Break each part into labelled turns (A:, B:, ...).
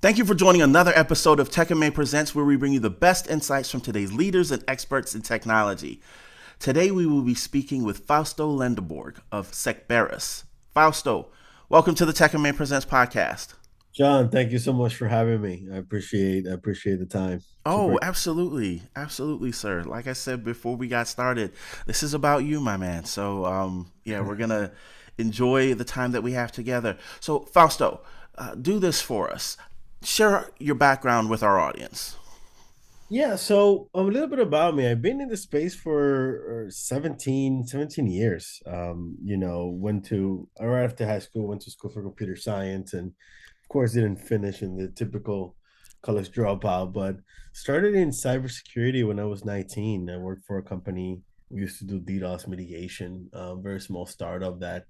A: Thank you for joining another episode of Tech and Main Presents, where we bring you the best insights from today's leaders and experts in technology. Today, we will be speaking with Fausto Lendeborg of Secberus. Fausto, welcome to the Tech and Main Presents podcast.
B: John, thank you so much for having me. I appreciate I appreciate the time.
A: Oh, absolutely. Absolutely, sir. Like I said before we got started, this is about you, my man. So, um, yeah, we're going to enjoy the time that we have together. So, Fausto, uh, do this for us share your background with our audience.
B: Yeah, so a little bit about me. I've been in the space for uh, 17, 17 years. Um, you know, went to right after high school, went to school for computer science, and of course didn't finish in the typical college dropout, but started in cybersecurity when I was 19. I worked for a company. We used to do DDoS mitigation, a very small startup that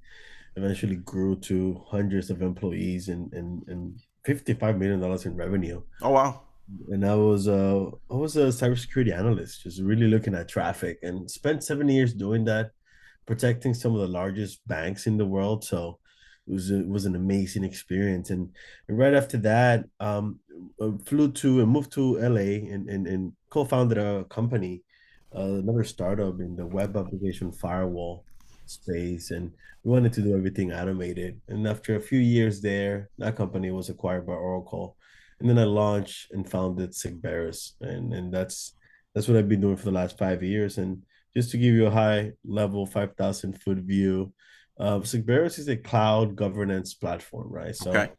B: eventually grew to hundreds of employees and and and fifty-five million dollars in revenue.
A: Oh wow!
B: And I was uh I was a cybersecurity analyst, just really looking at traffic, and spent seven years doing that, protecting some of the largest banks in the world. So it was it was an amazing experience. And, and right after that, um, I flew to and moved to LA and and, and co-founded a company, uh, another startup in the web application firewall space and we wanted to do everything automated. And after a few years there that company was acquired by oracle and then i launched and founded Secberus and and that's that's what i've been doing for the last five years. And just to give you a high level 5000 foot view uh, is a cloud governance platform right? So okay.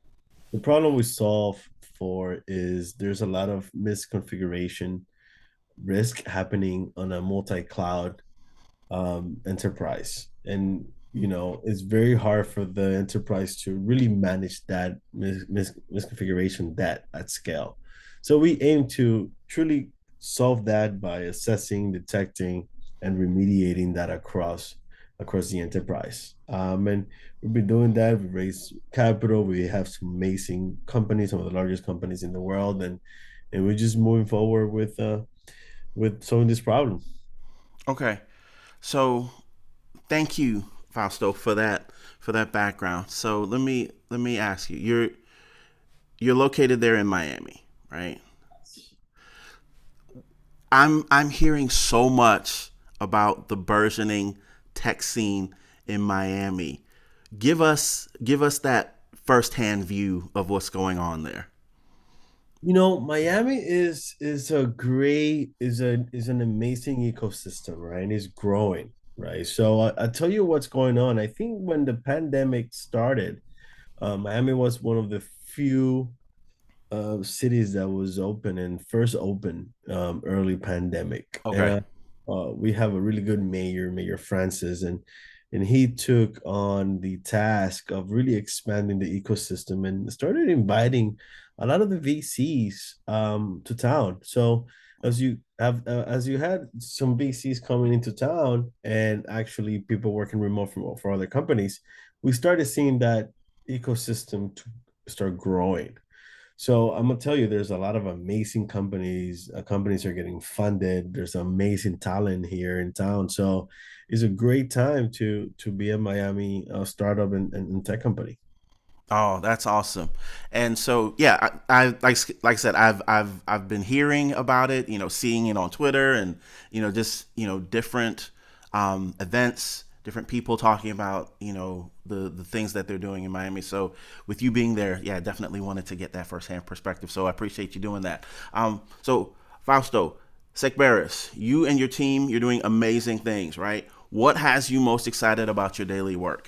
B: the problem we solve for is there's a lot of misconfiguration risk happening on a multi-cloud um, enterprise and you know it's very hard for the enterprise to really manage that mis- mis- misconfiguration that at scale. So we aim to truly solve that by assessing detecting and remediating that across across the enterprise. Um, and we've been doing that. We raised capital. We have some amazing companies some of the largest companies in the world. And and we're just moving forward with uh with solving this problem.
A: Okay. So thank you, Fausto, for that for that background. So let me let me ask you. You're you're located there in Miami, right? I'm I'm hearing so much about the burgeoning tech scene in Miami. Give us give us that firsthand view of what's going on there.
B: You know, Miami is is a great is a is an amazing ecosystem, right? And it's growing right? So I, will tell you what's going on. I think when the pandemic started, uh, Miami was one of the few uh, cities that was open and first open um, early pandemic.
A: Okay.
B: And, uh, we have a really good mayor, Mayor Francis, and and he took on the task of really expanding the ecosystem and started inviting a lot of the VCs um, to town. So as you have uh, as you had some VCs coming into town and actually people working remote from for other companies, we started seeing that ecosystem to start growing. So I'm gonna tell you, there's a lot of amazing companies. Uh, companies are getting funded. There's amazing talent here in town. So it's a great time to to be a Miami uh, startup and, and tech company.
A: Oh, that's awesome. And so, yeah, I, I, like like I said, I've I've I've been hearing about it, you know, seeing it on Twitter, and you know, just you know, different um, events, different people talking about you know the the things that they're doing in Miami. So, with you being there, yeah, definitely wanted to get that firsthand perspective. So, I appreciate you doing that. Um, so, Fausto, Secberus, you and your team, you're doing amazing things, right? What has you most excited about your daily work?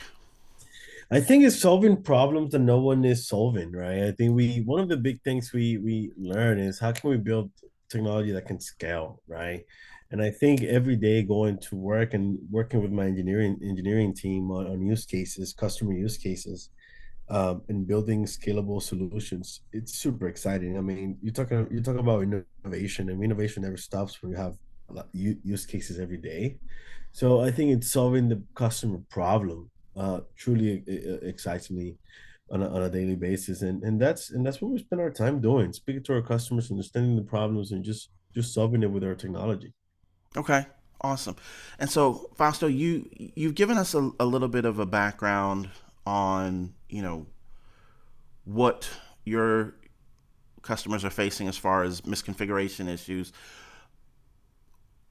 B: I think it's solving problems that no one is solving, right? I think we one of the big things we we learn is how can we build technology that can scale, right? And I think every day going to work and working with my engineering engineering team on, on use cases, customer use cases, um, and building scalable solutions, it's super exciting. I mean, you're talking you're talking about innovation, and innovation never stops when you have use cases every day. So I think it's solving the customer problem uh, truly excites me on a, on a daily basis, and and that's and that's what we spend our time doing, speaking to our customers, understanding the problems, and just just solving it with our technology.
A: Okay, awesome. And so, Fausto, you you've given us a, a little bit of a background on you know what your customers are facing as far as misconfiguration issues.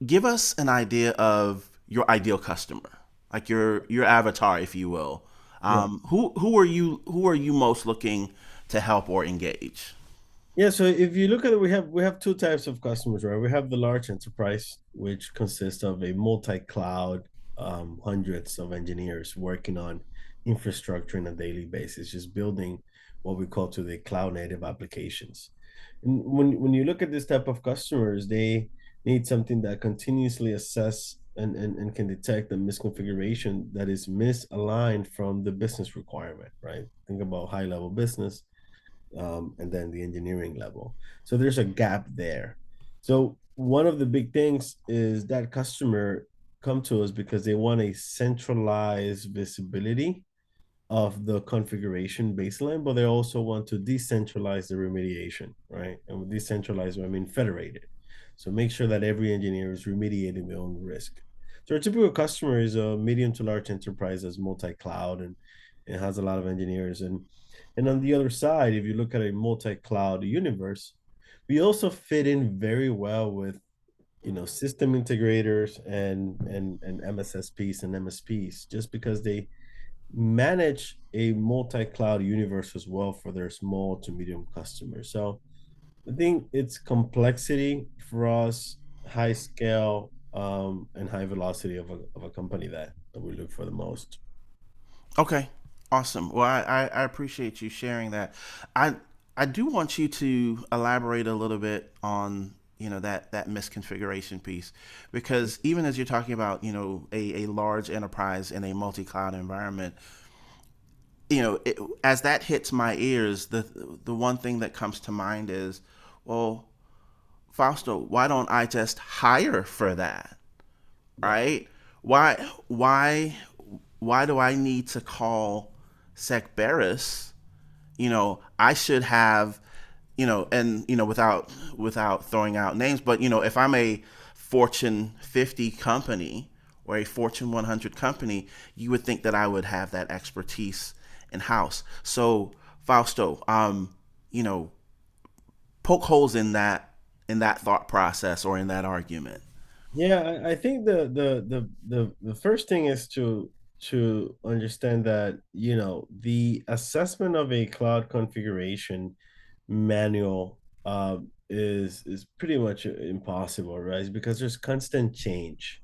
A: Give us an idea of your ideal customer, like your your avatar, if you will. Um, yeah. Who who are you who are you most looking to help or engage?
B: Yeah, so if you look at it, we have we have two types of customers, right? We have the large enterprise, which consists of a multi-cloud, um, hundreds of engineers working on infrastructure on a daily basis, just building what we call to the cloud native applications. And when when you look at this type of customers, they need something that continuously assess and, and, and can detect the misconfiguration that is misaligned from the business requirement, right? Think about high level business um, and then the engineering level. So there's a gap there. So one of the big things is that customer come to us because they want a centralized visibility of the configuration baseline, but they also want to decentralize the remediation, right? And with decentralized, I mean federated. So make sure that every engineer is remediating their own risk. So our typical customer is a medium to large enterprise that's multi-cloud and it has a lot of engineers. And and on the other side, if you look at a multi-cloud universe, we also fit in very well with you know system integrators and and and MSSPs and MSPs just because they manage a multi-cloud universe as well for their small to medium customers. So I think it's complexity for us, high scale, um, and high velocity of a, of a company that, that we look for the most.
A: Okay, awesome. Well, I, I, appreciate you sharing that. I I do want you to elaborate a little bit on you know that that misconfiguration piece because even as you're talking about you know a, a large enterprise in a multi-cloud environment you know it, as that hits my ears the the one thing that comes to mind is well fausto why don't i just hire for that right? Why why why do i need to call secberus you know i should have you know, and you know, without without throwing out names, but you know, if I'm a Fortune 50 company or a Fortune 100 company, you would think that I would have that expertise in house. So, Fausto, um, you know, poke holes in that in that thought process or in that argument.
B: Yeah, I think the the the the, the first thing is to to understand that you know the assessment of a cloud configuration manual uh, is is pretty much impossible, right? Because there's constant change.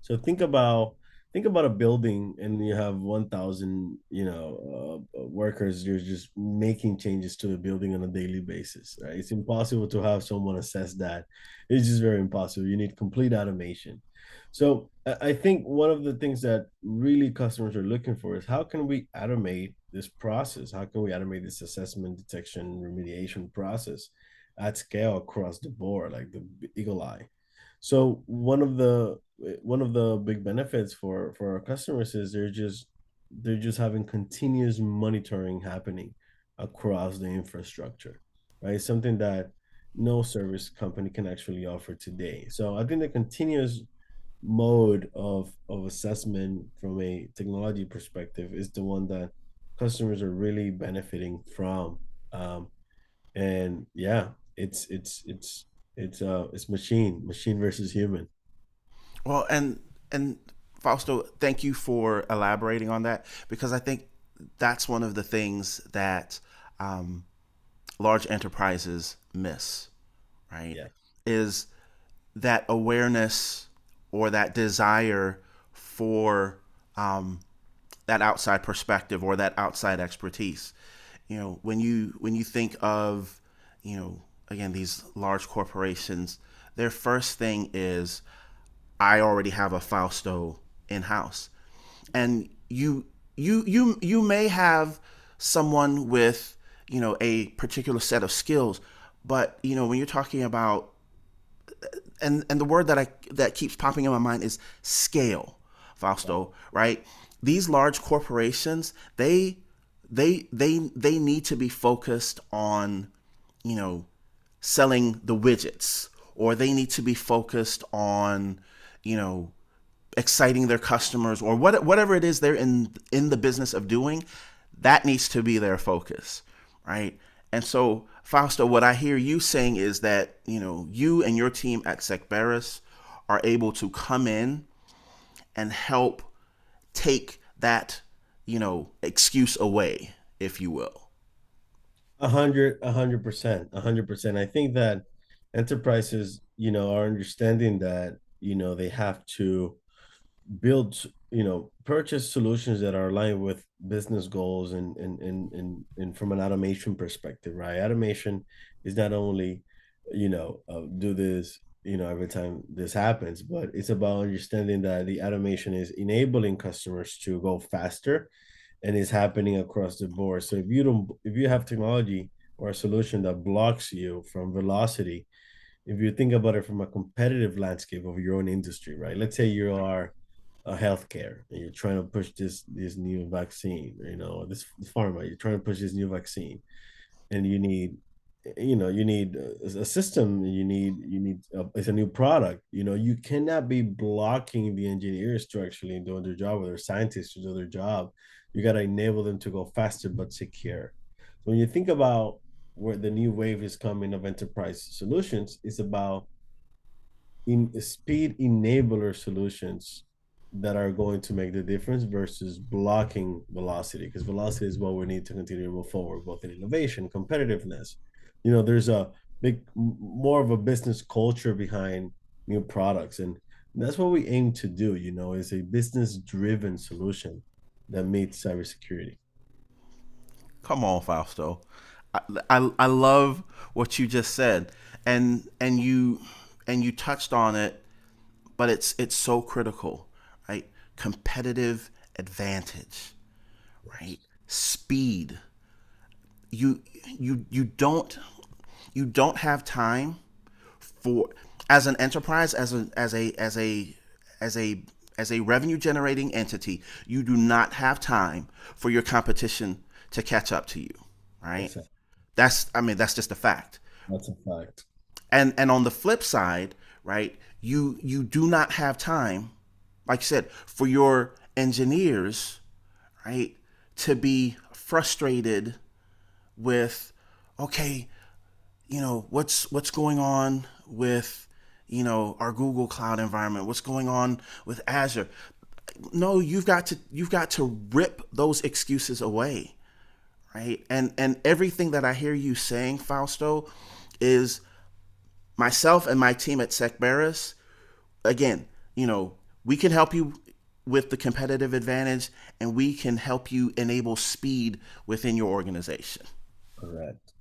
B: So think about think about a building and you have 1000 you know uh, workers you're just making changes to the building on a daily basis right it's impossible to have someone assess that it's just very impossible you need complete automation so i think one of the things that really customers are looking for is how can we automate this process? How can we automate this assessment, detection, remediation process at scale across the board, like the eagle eye? So one of the one of the big benefits for for our customers is they're just they're just having continuous monitoring happening across the infrastructure, right? Something that no service company can actually offer today. So I think the continuous mode of of assessment from a technology perspective is the one that customers are really benefiting from. Um, and yeah, it's it's it's it's uh it's machine machine versus human.
A: Well, and and Fausto, thank you for elaborating on that because I think that's one of the things that um, large enterprises miss, right? Yeah. Is that awareness or that desire for um, that outside perspective or that outside expertise. You know, when you when you think of, you know, again these large corporations, their first thing is, I already have a Fausto in house, and you you you you may have someone with you know a particular set of skills, but you know when you're talking about and and the word that I that keeps popping in my mind is scale, Fausto, right? these large corporations they they they they need to be focused on you know selling the widgets or they need to be focused on you know exciting their customers or what, whatever it is they're in in the business of doing that needs to be their focus right And so, Fausto, what I hear you saying is that, you know, you and your team at Secberus are able to come in and help take that, you know, excuse away, if you will.
B: A hundred, a hundred percent, a hundred percent. I think that enterprises, you know, are understanding that, you know, they have to build you know purchase solutions that are aligned with business goals and and and and, and from an automation perspective right? Automation is not only you know uh, do this you know every time this happens but it's about understanding that the automation is enabling customers to go faster and it's happening across the board. So if you don't if you have technology or a solution that blocks you from velocity if you think about it from a competitive landscape of your own industry right? Let's say you are a healthcare and you're trying to push this this new vaccine you know this pharma you're trying to push this new vaccine and you need you know you need a, system you need you need a, it's a new product you know you cannot be blocking the engineers to actually doing their job or their scientists to do their job. You got to enable them to go faster but secure. So when you think about where the new wave is coming of enterprise solutions is about in speed enabler solutions that are going to make the difference versus blocking velocity because velocity is what we need to continue to move forward both in innovation competitiveness. You know there's a big more of a business culture behind new products and that's what we aim to do you know is a business driven solution that meets cybersecurity.
A: Come on fausto I, I, love what you just said and and you and you touched on it but it's it's so critical right? Competitive advantage, right? Speed. You you you don't you don't have time for as an enterprise as a as a as a as a as a revenue generating entity, you do not have time for your competition to catch up to you, right? That's I mean that's just a fact.
B: That's a fact.
A: And and on the flip side, right? You you do not have time like I said, for your engineers, right, to be frustrated with, okay, you know, what's what's going on with, you know, our Google Cloud environment? What's going on with Azure? No, you've got to you've got to rip those excuses away. Right? And and everything that I hear you saying, Fausto, is myself and my team at Secberus, again, you know, we can help you with the competitive advantage and we can help you enable speed within your organization.
B: Correct.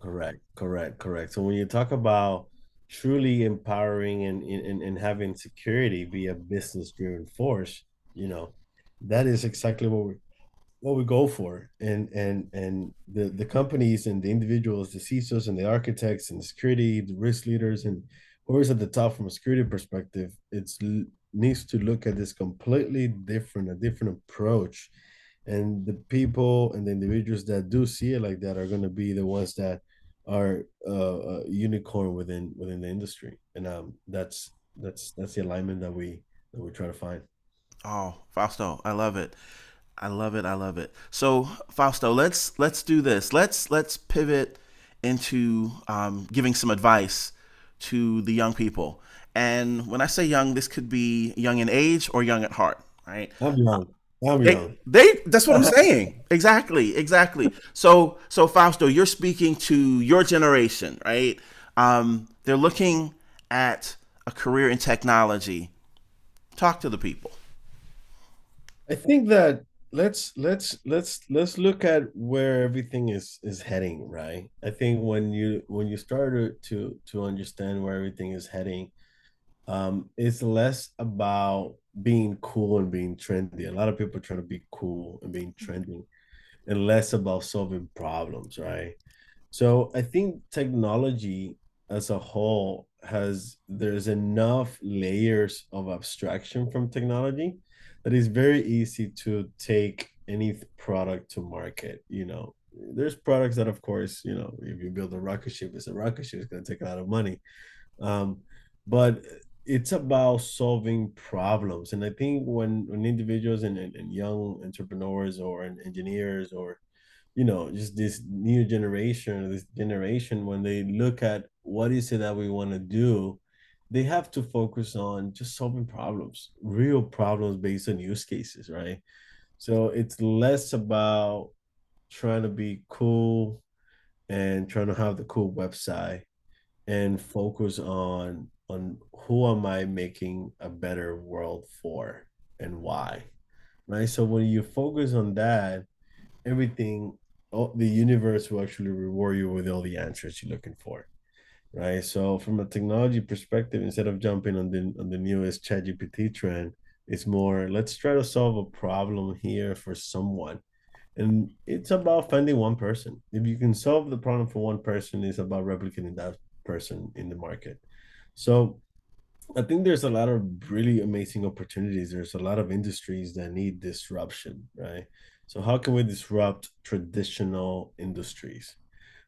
B: Correct. Correct. Correct. So when you talk about truly empowering and, and, and having security be a business driven force, you know, that is exactly what we what we go for. And and and the the companies and the individuals, the CISOs and the architects and the security, the risk leaders and whoever's at the top from a security perspective, it's needs to look at this completely different, a different approach. And the people and the individuals that do see it like that are going to be the ones that are uh, a unicorn within within the industry, and um, that's that's that's the alignment that we that we try to find.
A: Oh, Fausto, I love it. I love it. I love it. So, Fausto, let's let's do this. Let's let's pivot into um, giving some advice to the young people. And when I say young, this could be young in age or young at heart, right?
B: I'm young. I'm
A: they,
B: young.
A: They that's what I'm saying. exactly, exactly. So so Fausto, you're speaking to your generation, right? Um, they're looking at a career in technology. Talk to the people.
B: I think that let's let's let's let's look at where everything is is heading right i think when you when you start to to understand where everything is heading um, it's less about being cool and being trendy. A lot of people are trying to be cool and being mm-hmm. trendy, and less about solving problems, right? So I think technology as a whole has there's enough layers of abstraction from technology that is very easy to take any product to market. You know, there's products that, of course, you know, if you build a rocket ship, it's a rocket ship. It's going to take a lot of money. Um, but it's about solving problems and i think when when individuals and, and young entrepreneurs or engineers or you know, just this new generation, this generation, when they look at what is it that we want to do, they have to focus on just solving problems, real problems based on use cases, right? So it's less about trying to be cool and trying to have the cool website and focus on on who am I making a better world for and why, right? So when you focus on that, everything, the universe will actually reward you with all the answers you're looking for, right? So from a technology perspective, instead of jumping on the on the newest ChatGPT trend, it's more let's try to solve a problem here for someone. And it's about finding one person. If you can solve the problem for one person, it's about replicating that person in the market. So I think there's a lot of really amazing opportunities. There's a lot of industries that need disruption, right? So how can we disrupt traditional industries?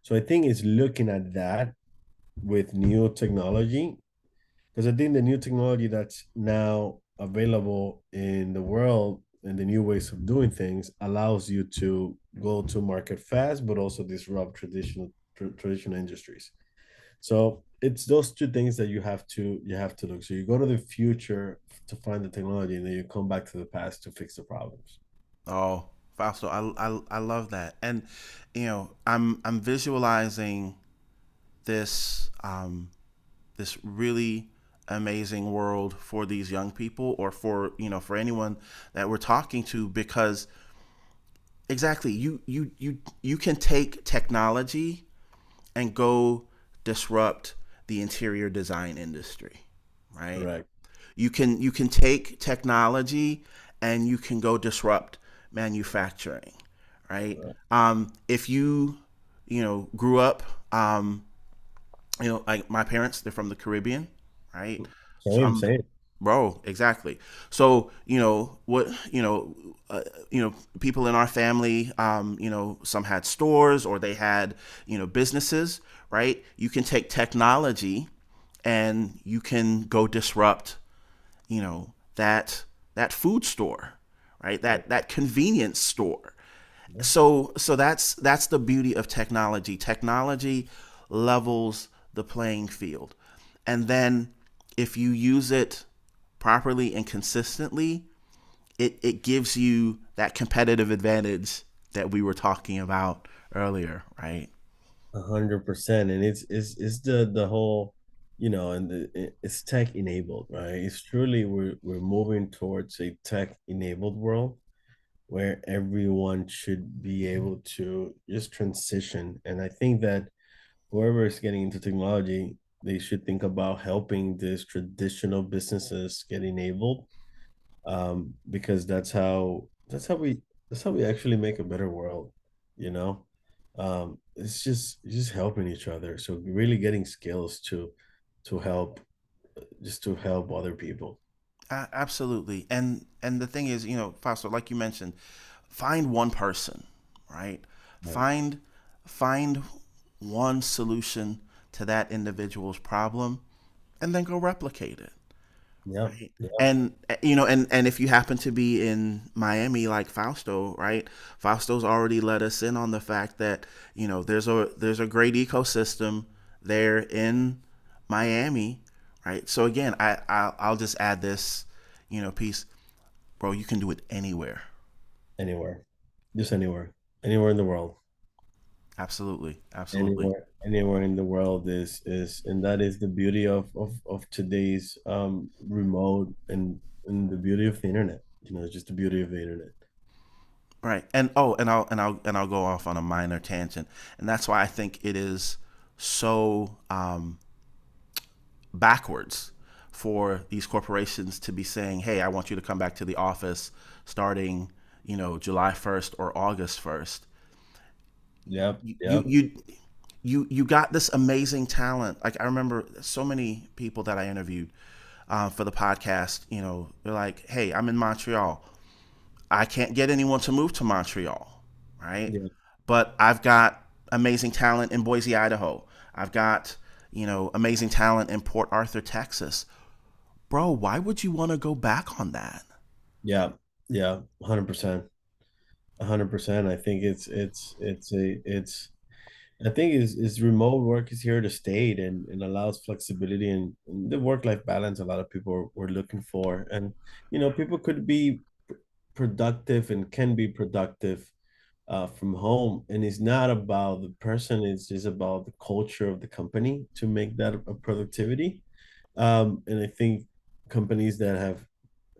B: So I think it's looking at that with new technology, because I think the new technology that's now available in the world and the new ways of doing things allows you to go to market fast, but also disrupt traditional tr- traditional industries. So it's those two things that you have to you have to look. So you go to the future to find the technology, and then you come back to the past to fix the problems.
A: Oh, Fausto, I, I, I love that, and you know, I'm I'm visualizing this um, this really amazing world for these young people, or for you know, for anyone that we're talking to, because exactly you you you you can take technology and go disrupt the interior design industry, right?
B: Correct.
A: You can you can take technology and you can go disrupt manufacturing, right? right. Um, if you you know grew up, um, you know, like my parents, they're from the Caribbean, right?
B: Same, so same.
A: Bro exactly. So you know what you know uh, you know people in our family um, you know some had stores or they had you know businesses right? You can take technology and you can go disrupt you know that that food store right? That that convenience store. So so that's that's the beauty of technology. Technology levels the playing field and then if you use it properly and consistently, it, it gives you that competitive advantage that we were talking about earlier, right?
B: A hundred percent. And it's, it's, it's the, the whole, you know, and the, it's tech enabled, right? It's truly, we're, we're moving towards a tech enabled world where everyone should be able to just transition. And I think that whoever is getting into technology they should think about helping these traditional businesses get enabled um, because that's how that's how we that's how we actually make a better world you know? Um, it's just it's just helping each other. So really getting skills to to help just to help other people.
A: Uh, absolutely. And and the thing is you know Fausto, like you mentioned find one person right, right. find find one solution to that individual's problem and then go replicate it.
B: Yeah. Right? yeah.
A: And eh, you know, and and if you happen to be in Miami like Fausto, right? Fausto's already let us in on the fact that, you know, there's a there's a great ecosystem there in Miami, right? So again, I I'll, I'll just add this, you know, piece. Bro, you can do it anywhere.
B: Anywhere. Just anywhere. Anywhere in the world.
A: Absolutely, absolutely.
B: Anywhere, anywhere in the world is is, and that is the beauty of of, of today's um, remote and and the beauty of the internet. You know, it's just the beauty of the internet.
A: Right, and oh, and I'll and I'll and I'll go off on a minor tangent, and that's why I think it is so um, backwards for these corporations to be saying, "Hey, I want you to come back to the office starting, you know, July first or August 1st
B: yeah.
A: You, yep. you you you got this amazing talent. Like I remember so many people that I interviewed uh, for the podcast. You know, they're like, "Hey, I'm in Montreal. I can't get anyone to move to Montreal, right? Yeah. But I've got amazing talent in Boise, Idaho. I've got you know amazing talent in Port Arthur, Texas. Bro, why would you want to go back on that?
B: Yeah, yeah, hundred percent. Hundred percent. I think it's it's it's a it's I think is is remote work is here to stay and, and allows flexibility and, and the work life balance a lot of people were looking for. And you know, people could be productive and can be productive uh, from home. And it's not about the person, it's just about the culture of the company to make that a productivity. Um, and I think companies that have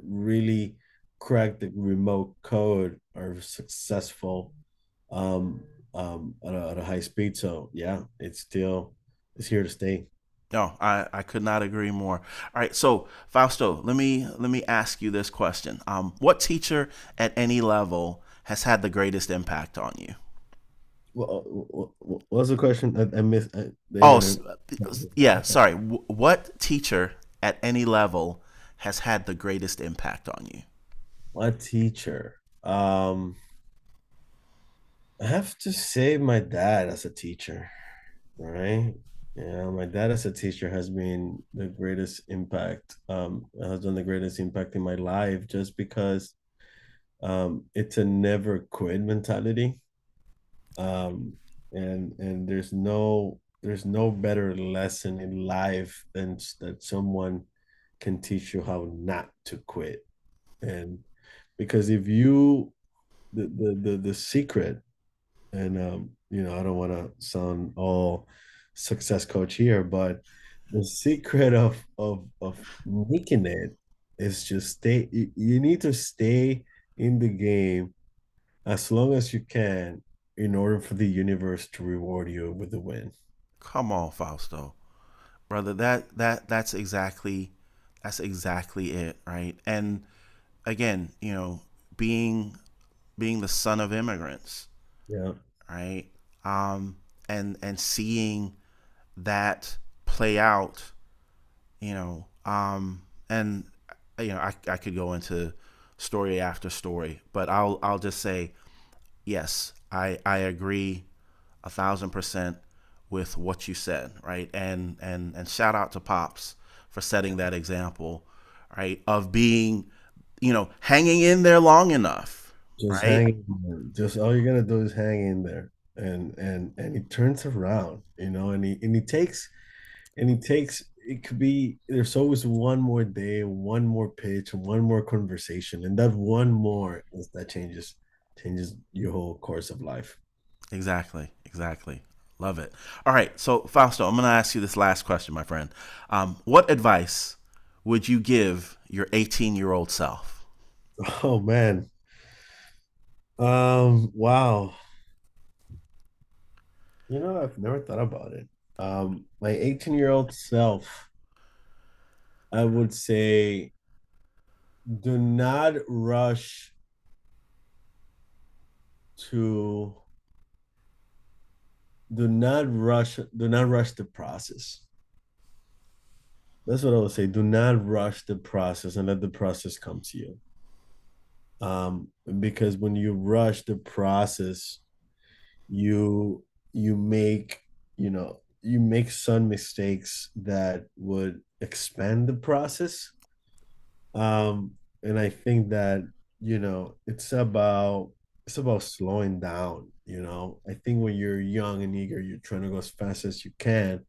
B: really cracked the remote code are successful um, um, at, a, at a high speed. So yeah, it's still it's here to stay.
A: No, I, I could not agree more. All right, so Fausto, let me let me ask you this question. Um, what teacher at any level has had the greatest impact on you?
B: Well, what was the question? I, I missed. I,
A: oh, yeah. Sorry. What teacher at any level has had the greatest impact on you?
B: What teacher? Um, I have to say my dad as a teacher, right? Yeah, my dad as a teacher has been the greatest impact. Um, has done the greatest impact in my life just because um, it's a never quit mentality. Um, and and there's no there's no better lesson in life than that someone can teach you how not to quit. And because if you the the the, the secret and um, you know, I don't want to sound all success coach here, but the secret of of of making it is just stay. You need to stay in the game as long as you can in order for the universe to reward you with the win.
A: Come on, Fausto, brother. That that that's exactly that's exactly it, right? And again, you know, being being the son of immigrants,
B: yeah.
A: Right. Um, and and seeing that play out, you know, um, and you know, I, I could go into story after story, but I'll I'll just say, yes, I I agree a thousand percent with what you said, right? And and and shout out to Pops for setting that example, right? Of being, you know, hanging in there long enough
B: just right? hang Just all you're gonna do is hang in there. And and and he turns around, you know, and he and he takes and he takes it could be there's always one more day, one more pitch, one more conversation. And that one more is that changes changes your whole course of life.
A: Exactly. Exactly. Love it. All right. So Fausto, I'm gonna ask you this last question, my friend. Um, what advice would you give your 18 year old self?
B: Oh man. Um, wow. You know, I've never thought about it. Um, my 18 year old self, I would say, do not rush to do not rush do not rush the process that's what i would say do not rush the process and let the process come to you um, because when you rush the process, you you make you know you make some mistakes that would expand the process. Um, and I think that you know it's about it's about slowing down. You know, I think when you're young and eager, you're trying to go as fast as you can,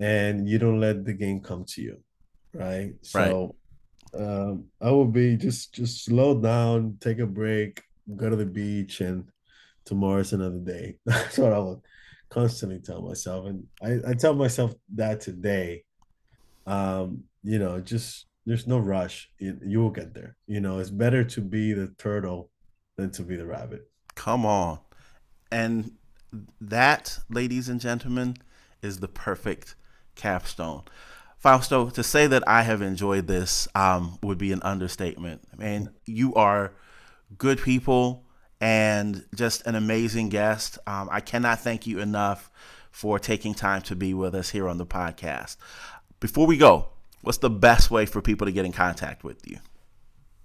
B: and you don't let the game come to you, right? So um, I would be just just slow down, take a break, go to the beach, and tomorrow's another day. That's what I would constantly tell myself, and I, I tell myself that today. Um, you know, just there's no rush. You, you will get there. You know, it's better to be the turtle than to be the rabbit.
A: Come on, and that, ladies and gentlemen, is the perfect capstone. Fausto, to say that I have enjoyed this um, would be an understatement. Man, you are good people and just an amazing guest. Um, I cannot thank you enough for taking time to be with us here on the podcast. Before we go, what's the best way for people to get in contact with you?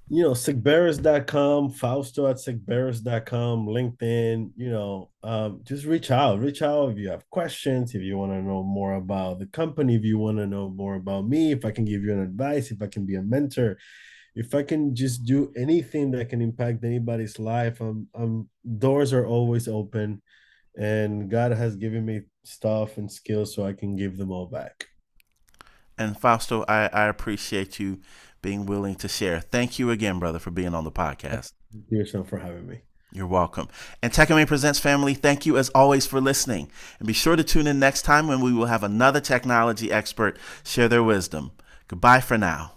B: You know, secberus.com, Fausto at secberus.com, LinkedIn, you know, um, just reach out. Reach out if you have questions, if you want to know more about the company, if you want to know more about me, if I can give you an advice, if I can be a mentor, if I can just do anything that can impact anybody's life, I'm I'm doors are always open and God has given me stuff and skills so I can give them all back.
A: And Fausto, I, I appreciate you being willing to share. Thank you again, brother, for being on the podcast.
B: Thank you yourself for having me.
A: You're welcome. And Tech and Main Presents family, thank you as always for listening. And be sure to tune in next time when we will have another technology expert share their wisdom. Goodbye for now.